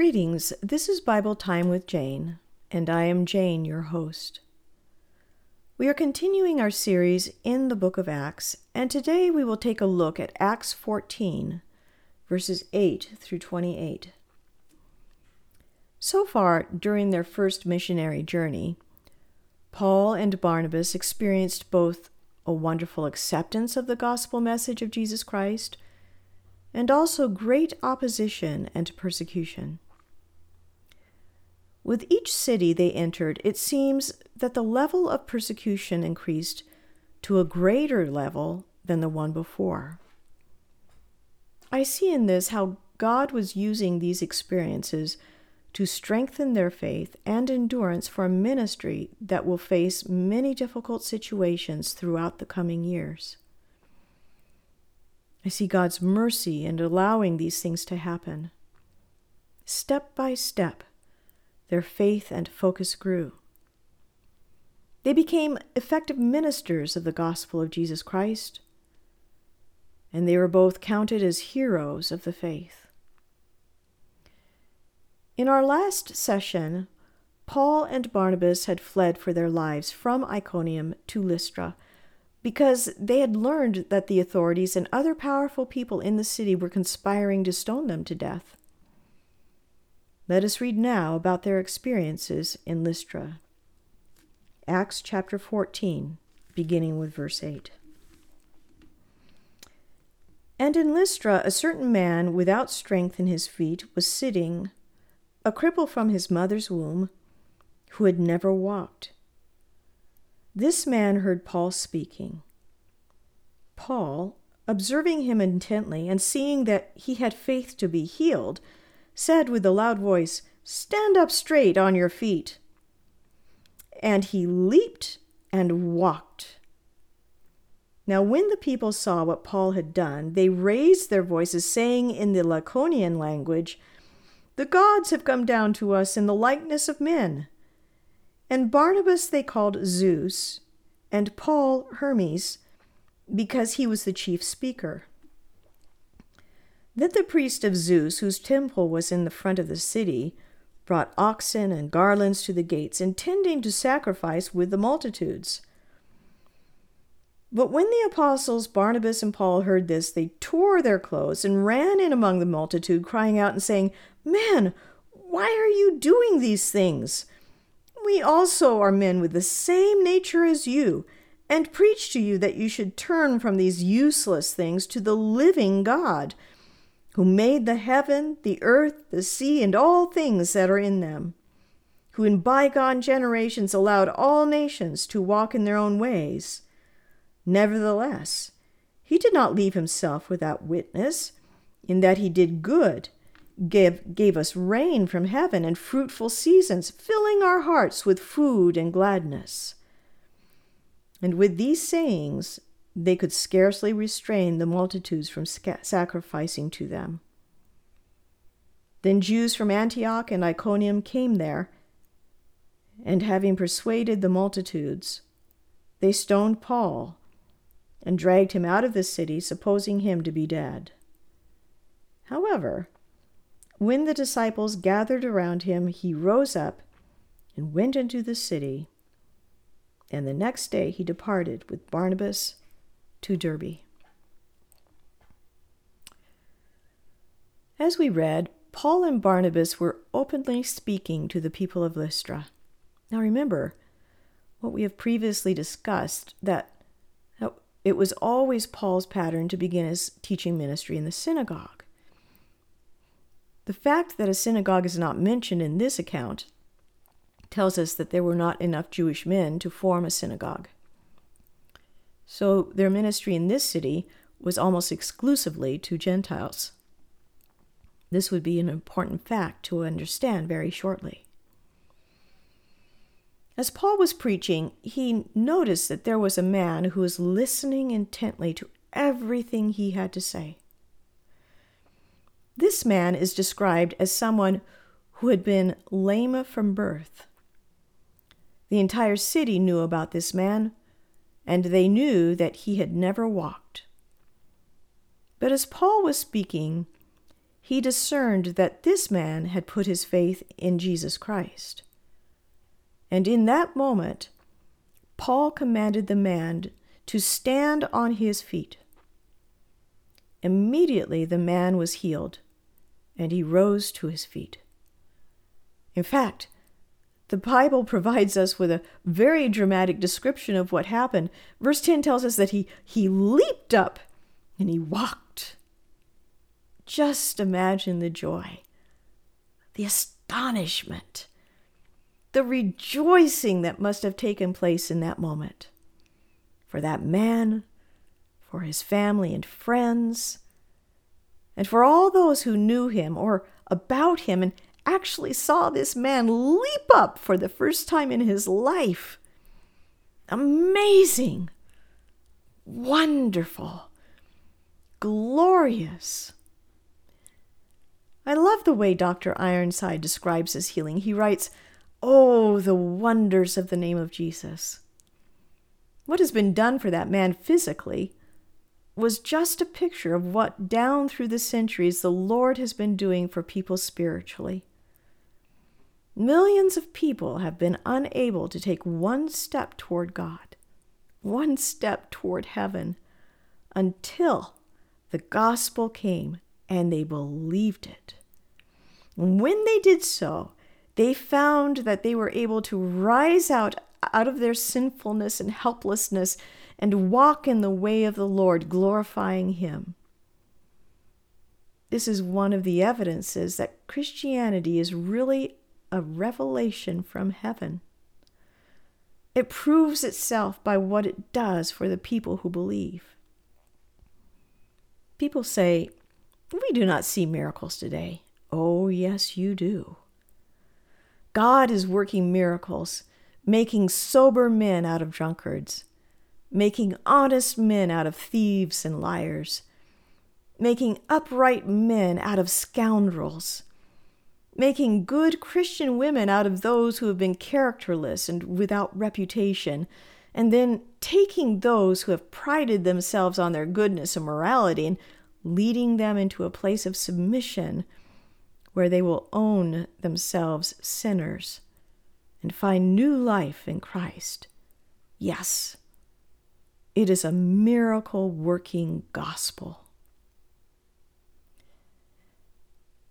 Greetings. This is Bible Time with Jane, and I am Jane, your host. We are continuing our series in the book of Acts, and today we will take a look at Acts 14, verses 8 through 28. So far, during their first missionary journey, Paul and Barnabas experienced both a wonderful acceptance of the gospel message of Jesus Christ and also great opposition and persecution. With each city they entered, it seems that the level of persecution increased to a greater level than the one before. I see in this how God was using these experiences to strengthen their faith and endurance for a ministry that will face many difficult situations throughout the coming years. I see God's mercy in allowing these things to happen. Step by step, their faith and focus grew. They became effective ministers of the gospel of Jesus Christ, and they were both counted as heroes of the faith. In our last session, Paul and Barnabas had fled for their lives from Iconium to Lystra because they had learned that the authorities and other powerful people in the city were conspiring to stone them to death. Let us read now about their experiences in Lystra. Acts chapter 14, beginning with verse 8. And in Lystra, a certain man without strength in his feet was sitting, a cripple from his mother's womb, who had never walked. This man heard Paul speaking. Paul, observing him intently and seeing that he had faith to be healed, said with a loud voice, Stand up straight on your feet. And he leaped and walked. Now, when the people saw what Paul had done, they raised their voices, saying in the Lycaonian language, The gods have come down to us in the likeness of men. And Barnabas they called Zeus, and Paul Hermes, because he was the chief speaker. Then the priest of Zeus, whose temple was in the front of the city, brought oxen and garlands to the gates, intending to sacrifice with the multitudes. But when the apostles Barnabas and Paul heard this, they tore their clothes and ran in among the multitude, crying out and saying, Men, why are you doing these things? We also are men with the same nature as you, and preach to you that you should turn from these useless things to the living God, who made the heaven, the earth, the sea, and all things that are in them, who in bygone generations allowed all nations to walk in their own ways. Nevertheless, he did not leave himself without witness, in that he did good gave, gave us rain from heaven and fruitful seasons, filling our hearts with food and gladness. And with these sayings, they could scarcely restrain the multitudes from sacrificing to them. Then Jews from Antioch and Iconium came there, and having persuaded the multitudes, they stoned Paul and dragged him out of the city, supposing him to be dead. However, when the disciples gathered around him, he rose up and went into the city. And the next day he departed with Barnabas to Derbe. As we read, Paul and Barnabas were openly speaking to the people of Lystra. Now remember what we have previously discussed that it was always Paul's pattern to begin his teaching ministry in the synagogue. The fact that a synagogue is not mentioned in this account tells us that there were not enough Jewish men to form a synagogue. So their ministry in this city was almost exclusively to Gentiles. This would be an important fact to understand very shortly. As Paul was preaching, he noticed that there was a man who was listening intently to everything he had to say. This man is described as someone who had been lame from birth. The entire city knew about this man, and they knew that he had never walked. But as Paul was speaking, he discerned that this man had put his faith in Jesus Christ. And in that moment, Paul commanded the man to stand on his feet. Immediately the man was healed, and he rose to his feet. In fact, the Bible provides us with a very dramatic description of what happened. Verse 10 tells us that he, he leaped up and he walked. Just imagine the joy, the astonishment, the rejoicing that must have taken place in that moment for that man, for his family and friends, and for all those who knew him or about him and actually saw this man leap up for the first time in his life. Amazing, wonderful, glorious. I love the way Dr. Ironside describes his healing. He writes, Oh, the wonders of the name of Jesus. What has been done for that man physically was just a picture of what down through the centuries the Lord has been doing for people spiritually. Millions of people have been unable to take one step toward God, one step toward heaven, until the gospel came and they believed it. When they did so, they found that they were able to rise out out of their sinfulness and helplessness and walk in the way of the Lord, glorifying Him. This is one of the evidences that Christianity is really a revelation from heaven. It proves itself by what it does for the people who believe. People say, We do not see miracles today. Oh, yes, you do. God is working miracles, making sober men out of drunkards, making honest men out of thieves and liars, making upright men out of scoundrels making good Christian women out of those who have been characterless and without reputation, and then taking those who have prided themselves on their goodness and morality and leading them into a place of submission where they will own themselves sinners and find new life in Christ. Yes, it is a miracle working gospel.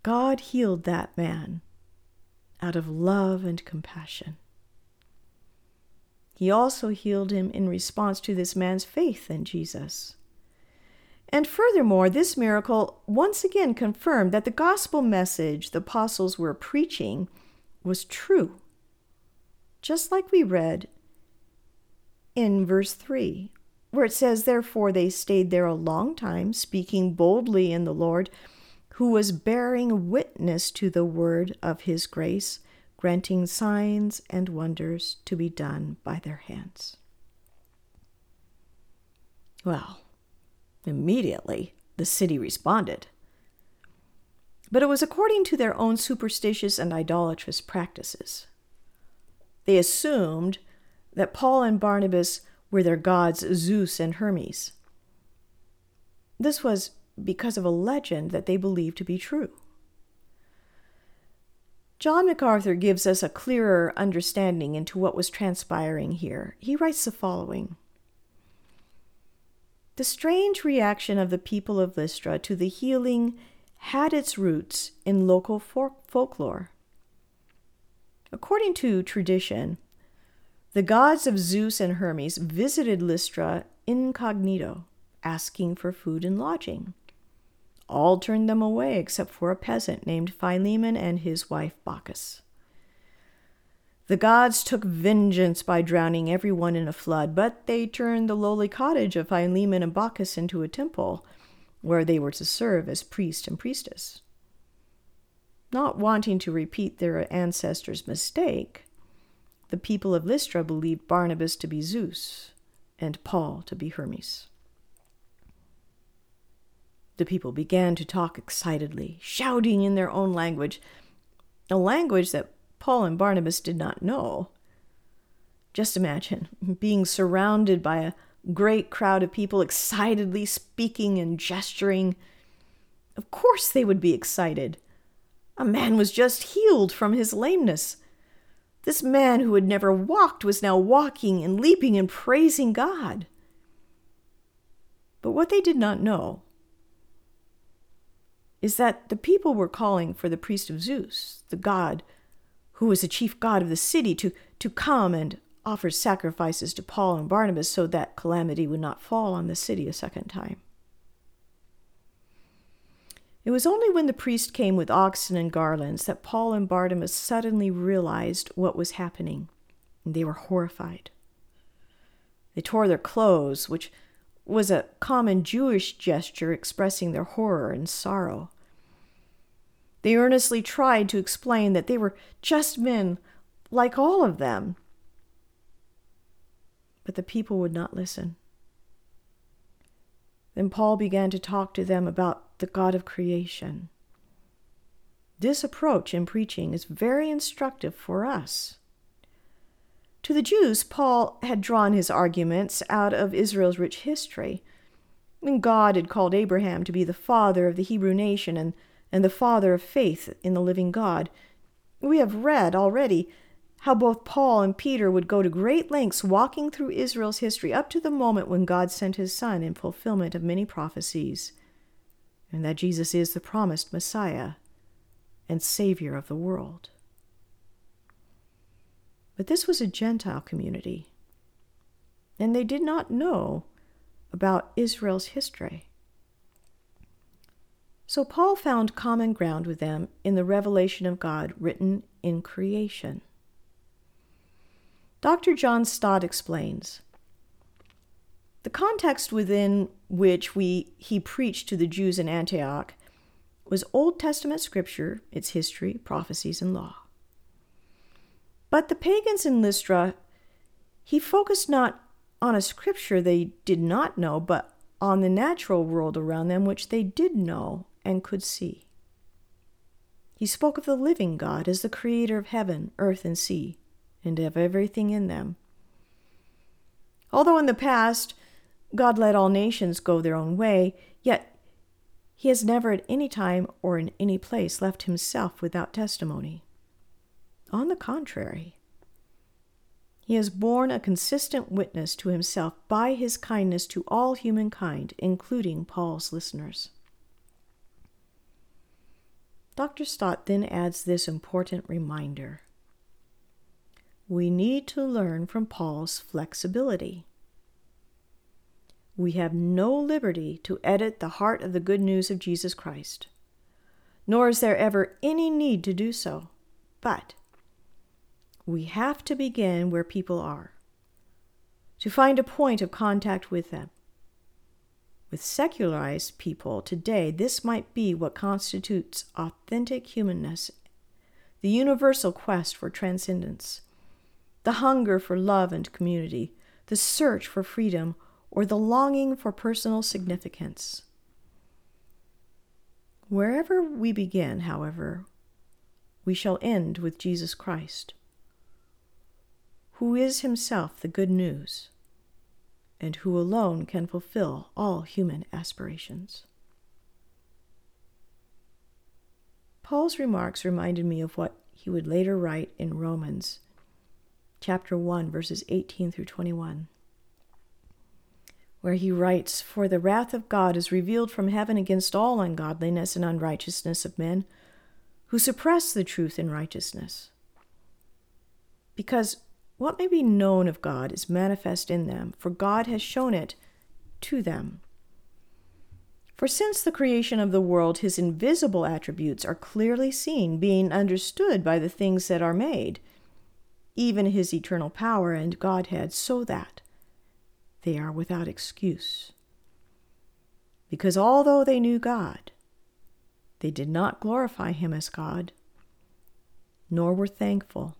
God healed that man out of love and compassion. He also healed him in response to this man's faith in Jesus. And furthermore, this miracle once again confirmed that the gospel message the apostles were preaching was true. Just like we read in verse 3, where it says, Therefore they stayed there a long time, speaking boldly in the Lord who was bearing witness to the word of his grace, granting signs and wonders to be done by their hands. Well, immediately the city responded. But it was according to their own superstitious and idolatrous practices. They assumed that Paul and Barnabas were their gods Zeus and Hermes. This was because of a legend that they believed to be true. John MacArthur gives us a clearer understanding into what was transpiring here. He writes the following The strange reaction of the people of Lystra to the healing had its roots in local folklore. According to tradition, the gods of Zeus and Hermes visited Lystra incognito, asking for food and lodging all turned them away except for a peasant named Philemon and his wife Baucis. The gods took vengeance by drowning everyone in a flood, but they turned the lowly cottage of Philemon and Baucis into a temple where they were to serve as priest and priestess. Not wanting to repeat their ancestors' mistake, the people of Lystra believed Barnabas to be Zeus and Paul to be Hermes. The people began to talk excitedly, shouting in their own language, a language that Paul and Barnabas did not know. Just imagine being surrounded by a great crowd of people excitedly speaking and gesturing. Of course they would be excited. A man was just healed from his lameness. This man who had never walked was now walking and leaping and praising God. But what they did not know is that the people were calling for the priest of Zeus, the god who was the chief god of the city, to, to come and offer sacrifices to Paul and Barnabas so that calamity would not fall on the city a second time. It was only when the priest came with oxen and garlands that Paul and Barnabas suddenly realized what was happening, and they were horrified. They tore their clothes, which was a common Jewish gesture expressing their horror and sorrow. They earnestly tried to explain that they were just men like all of them. But the people would not listen. Then Paul began to talk to them about the God of creation. This approach in preaching is very instructive for us. To the Jews, Paul had drawn his arguments out of Israel's rich history. When God had called Abraham to be the father of the Hebrew nation and and the father of faith in the living God. We have read already how both Paul and Peter would go to great lengths walking through Israel's history up to the moment when God sent his Son in fulfillment of many prophecies, and that Jesus is the promised Messiah and Savior of the world. But this was a Gentile community, and they did not know about Israel's history. So Paul found common ground with them in the revelation of God written in creation. Dr. John Stott explains The context within which we, he preached to the Jews in Antioch was Old Testament scripture, its history, prophecies, and law. But the pagans in Lystra, he focused not on a scripture they did not know, but on the natural world around them, which they did know and could see. He spoke of the living God as the creator of heaven, earth, and sea, and of everything in them. Although in the past God let all nations go their own way, yet he has never at any time or in any place left himself without testimony. On the contrary, he has borne a consistent witness to himself by his kindness to all humankind, including Paul's listeners. Dr. Stott then adds this important reminder We need to learn from Paul's flexibility. We have no liberty to edit the heart of the good news of Jesus Christ, nor is there ever any need to do so. But we have to begin where people are, to find a point of contact with them, with secularized people today, this might be what constitutes authentic humanness the universal quest for transcendence, the hunger for love and community, the search for freedom, or the longing for personal significance. Wherever we begin, however, we shall end with Jesus Christ, who is himself the good news and who alone can fulfill all human aspirations. Paul's remarks reminded me of what he would later write in Romans chapter 1 verses 18 through 21 where he writes for the wrath of God is revealed from heaven against all ungodliness and unrighteousness of men who suppress the truth in righteousness because what may be known of God is manifest in them, for God has shown it to them. For since the creation of the world, his invisible attributes are clearly seen, being understood by the things that are made, even his eternal power and Godhead, so that they are without excuse. Because although they knew God, they did not glorify him as God, nor were thankful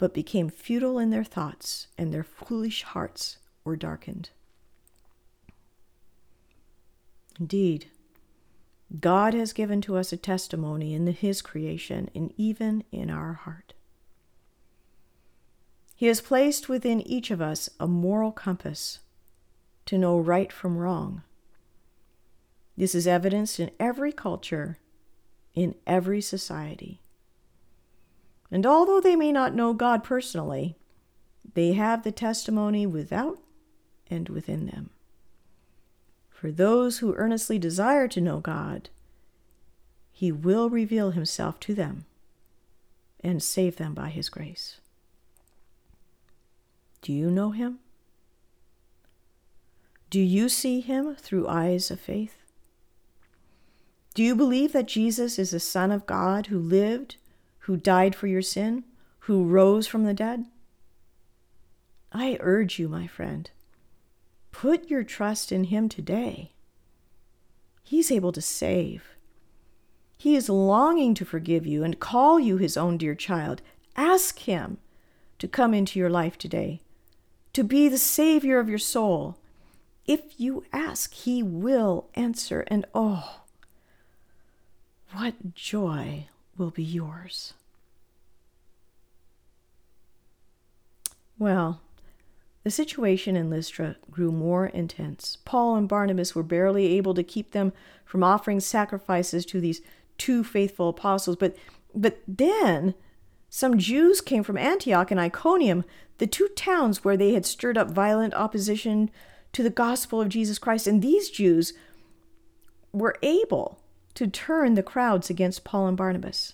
but became futile in their thoughts, and their foolish hearts were darkened. Indeed, God has given to us a testimony in His creation and even in our heart. He has placed within each of us a moral compass to know right from wrong. This is evidenced in every culture, in every society. And although they may not know God personally, they have the testimony without and within them. For those who earnestly desire to know God, He will reveal Himself to them and save them by His grace. Do you know Him? Do you see Him through eyes of faith? Do you believe that Jesus is the Son of God who lived, who died for your sin, who rose from the dead? I urge you, my friend, put your trust in Him today. He's able to save. He is longing to forgive you and call you His own dear child. Ask Him to come into your life today, to be the Savior of your soul. If you ask, He will answer, and oh, what joy will be yours. Well, the situation in Lystra grew more intense. Paul and Barnabas were barely able to keep them from offering sacrifices to these two faithful apostles, but but then some Jews came from Antioch and Iconium, the two towns where they had stirred up violent opposition to the gospel of Jesus Christ, and these Jews were able to turn the crowds against Paul and Barnabas.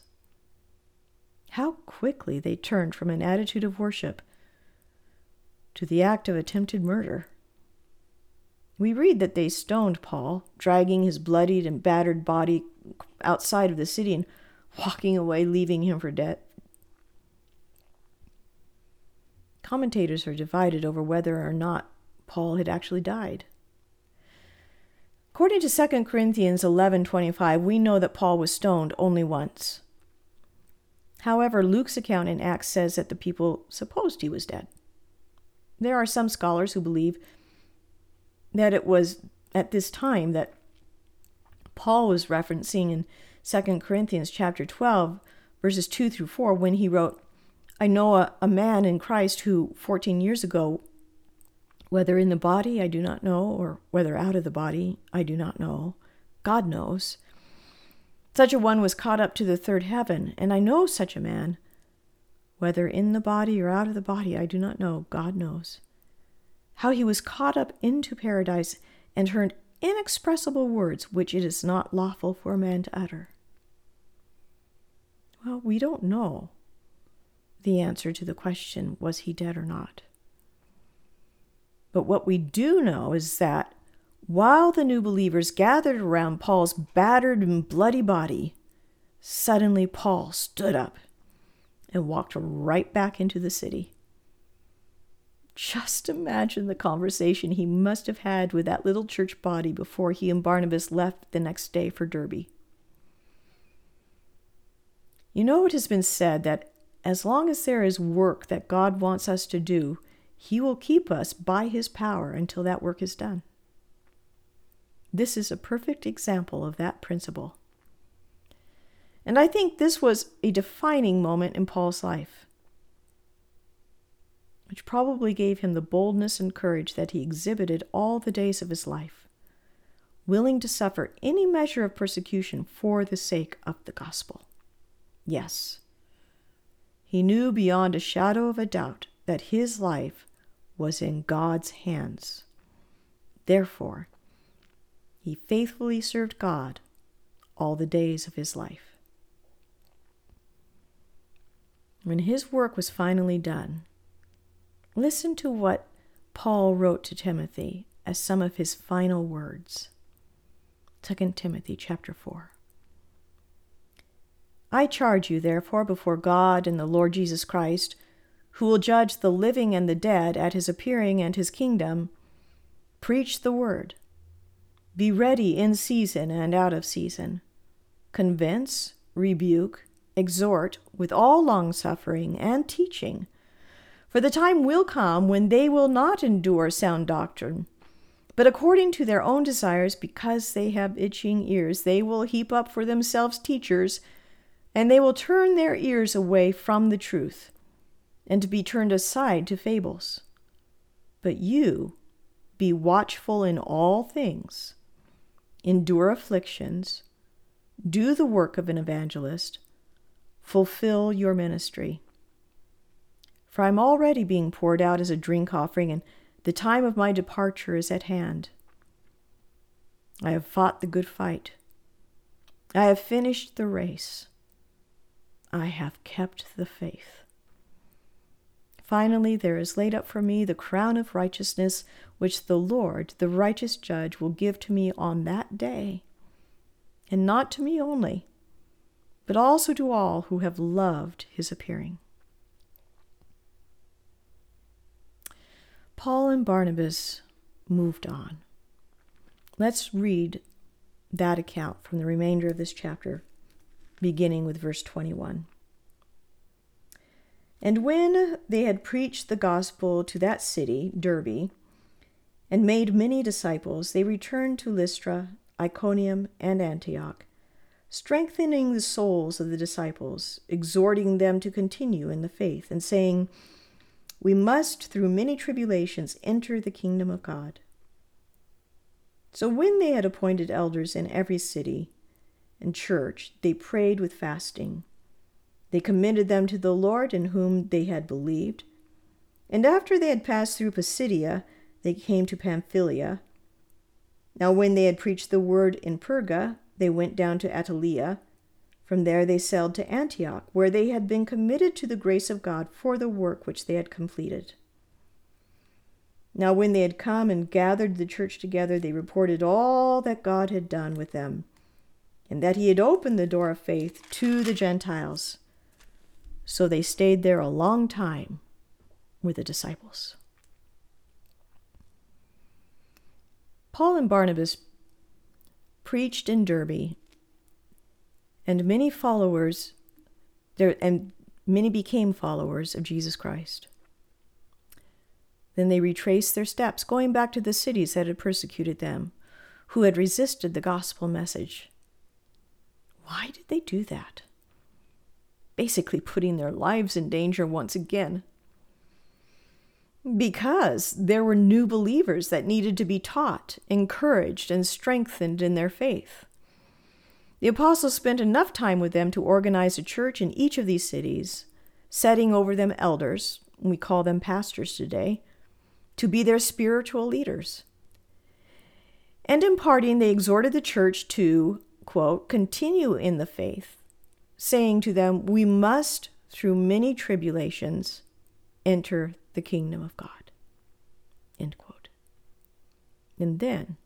How quickly they turned from an attitude of worship to the act of attempted murder. We read that they stoned Paul, dragging his bloodied and battered body outside of the city and walking away, leaving him for dead. Commentators are divided over whether or not Paul had actually died. According to 2 Corinthians 11:25, we know that Paul was stoned only once. However, Luke's account in Acts says that the people supposed he was dead. There are some scholars who believe that it was at this time that Paul was referencing in 2 Corinthians chapter 12 verses 2 through 4 when he wrote, I know a, a man in Christ who 14 years ago, whether in the body I do not know, or whether out of the body I do not know, God knows. Such a one was caught up to the third heaven, and I know such a man, whether in the body or out of the body, I do not know. God knows. How he was caught up into paradise and heard inexpressible words which it is not lawful for a man to utter. Well, we don't know the answer to the question was he dead or not? But what we do know is that while the new believers gathered around Paul's battered and bloody body, suddenly Paul stood up and walked right back into the city. Just imagine the conversation he must have had with that little church body before he and Barnabas left the next day for Derbe. You know, it has been said that as long as there is work that God wants us to do, He will keep us by His power until that work is done. This is a perfect example of that principle. And I think this was a defining moment in Paul's life, which probably gave him the boldness and courage that he exhibited all the days of his life, willing to suffer any measure of persecution for the sake of the gospel. Yes, he knew beyond a shadow of a doubt that his life was in God's hands. Therefore, he faithfully served God all the days of his life. When his work was finally done, listen to what Paul wrote to Timothy as some of his final words. 2 Timothy chapter 4. I charge you, therefore, before God and the Lord Jesus Christ, who will judge the living and the dead at his appearing and his kingdom, preach the word. Be ready in season and out of season. Convince, rebuke, exhort with all longsuffering and teaching. For the time will come when they will not endure sound doctrine, but according to their own desires, because they have itching ears, they will heap up for themselves teachers, and they will turn their ears away from the truth, and be turned aside to fables. But you be watchful in all things endure afflictions, do the work of an evangelist, fulfill your ministry. For I am already being poured out as a drink offering, and the time of my departure is at hand. I have fought the good fight. I have finished the race. I have kept the faith. Finally, there is laid up for me the crown of righteousness, which the Lord, the righteous judge, will give to me on that day. And not to me only, but also to all who have loved his appearing. Paul and Barnabas moved on. Let's read that account from the remainder of this chapter, beginning with verse 21. And when they had preached the gospel to that city, Derbe, and made many disciples, they returned to Lystra, Iconium, and Antioch, strengthening the souls of the disciples, exhorting them to continue in the faith, and saying, We must, through many tribulations, enter the kingdom of God. So when they had appointed elders in every city and church, they prayed with fasting. They commended them to the Lord in whom they had believed. And after they had passed through Pisidia, they came to Pamphylia. Now, when they had preached the word in Perga, they went down to Attalia. From there they sailed to Antioch, where they had been committed to the grace of God for the work which they had completed. Now, when they had come and gathered the church together, they reported all that God had done with them, and that he had opened the door of faith to the Gentiles. So they stayed there a long time with the disciples. Paul and Barnabas preached in Derbe, and many followers there and many became followers of Jesus Christ. Then they retraced their steps, going back to the cities that had persecuted them, who had resisted the gospel message. Why did they do that? basically putting their lives in danger once again. Because there were new believers that needed to be taught, encouraged, and strengthened in their faith. The apostles spent enough time with them to organize a church in each of these cities, setting over them elders, we call them pastors today, to be their spiritual leaders. And in parting, they exhorted the church to, quote, continue in the faith, saying to them, We must, through many tribulations, enter the kingdom of God. End quote. And then,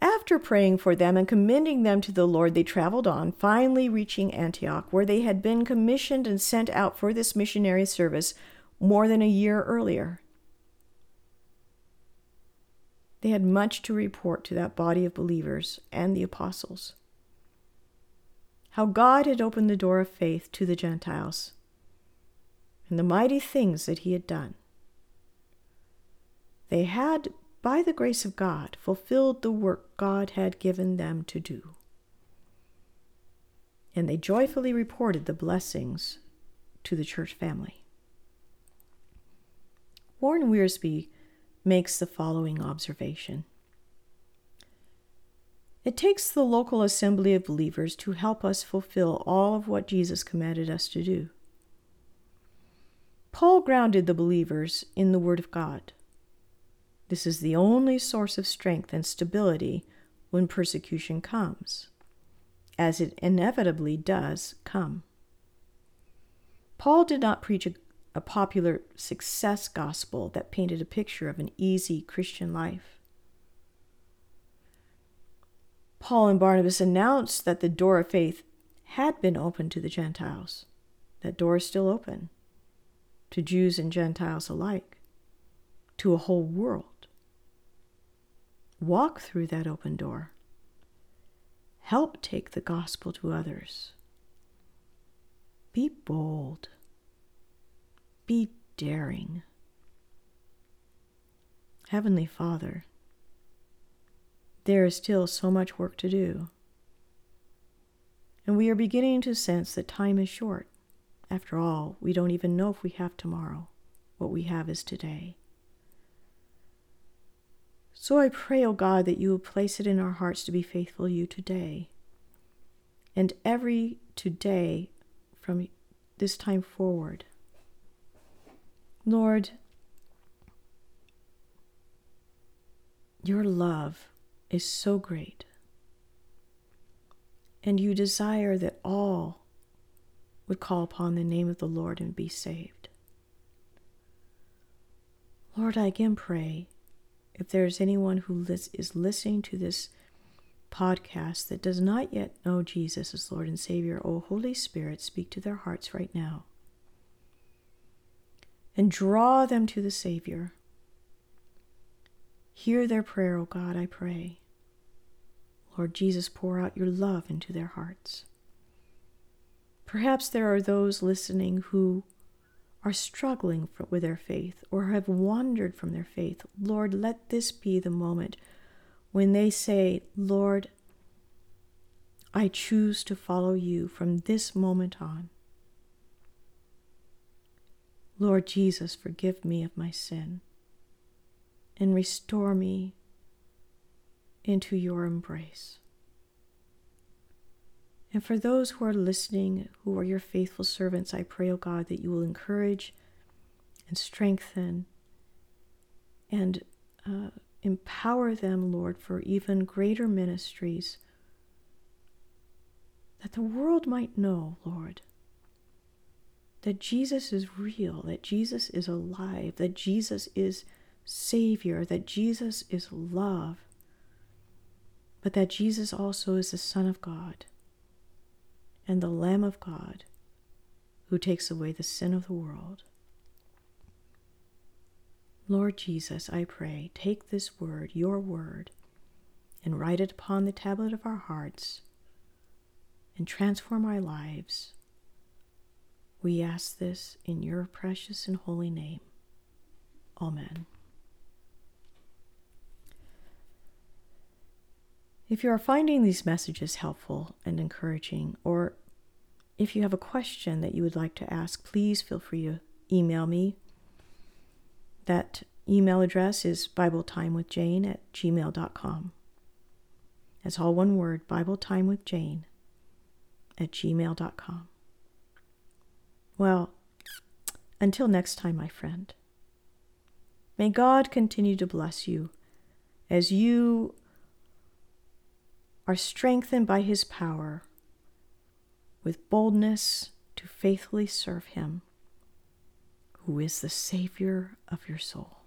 after praying for them and commending them to the Lord, they traveled on, finally reaching Antioch, where they had been commissioned and sent out for this missionary service more than a year earlier. They had much to report to that body of believers and the apostles how God had opened the door of faith to the Gentiles and the mighty things that he had done. They had, by the grace of God, fulfilled the work God had given them to do. And they joyfully reported the blessings to the church family. Warren Wiersbe makes the following observation it takes the local assembly of believers to help us fulfill all of what Jesus commanded us to do. Paul grounded the believers in the Word of God. This is the only source of strength and stability when persecution comes, as it inevitably does come. Paul did not preach a, a popular success gospel that painted a picture of an easy Christian life. Paul and Barnabas announced that the door of faith had been opened to the Gentiles. That door is still open to Jews and Gentiles alike, to a whole world. Walk through that open door. Help take the gospel to others. Be bold. Be daring. Heavenly Father, there is still so much work to do. And we are beginning to sense that time is short. After all, we don't even know if we have tomorrow. What we have is today. So I pray, O oh God, that you will place it in our hearts to be faithful to you today and every today from this time forward. Lord, your love is so great, and you desire that all would call upon the name of the Lord and be saved. Lord, I again pray if there's anyone who is listening to this podcast that does not yet know Jesus as Lord and Savior, O Holy Spirit, speak to their hearts right now and draw them to the Savior. Hear their prayer, O God, I pray. Lord Jesus, pour out your love into their hearts. Perhaps there are those listening who are struggling with their faith or have wandered from their faith. Lord, let this be the moment when they say, Lord, I choose to follow you from this moment on. Lord Jesus, forgive me of my sin and restore me into your embrace. And for those who are listening, who are your faithful servants, I pray, O oh God, that you will encourage and strengthen and uh, empower them, Lord, for even greater ministries, that the world might know, Lord, that Jesus is real, that Jesus is alive, that Jesus is Savior, that Jesus is love, but that Jesus also is the Son of God and the Lamb of God who takes away the sin of the world. Lord Jesus, I pray, take this word, your word, and write it upon the tablet of our hearts and transform our lives. We ask this in your precious and holy name. Amen. If you are finding these messages helpful and encouraging, or if you have a question that you would like to ask, please feel free to email me. That email address is BibleTimeWithJane at gmail.com. That's all one word, BibleTimeWithJane at gmail.com. Well, until next time, my friend, may God continue to bless you as you are strengthened by his power with boldness to faithfully serve him, who is the Savior of your soul.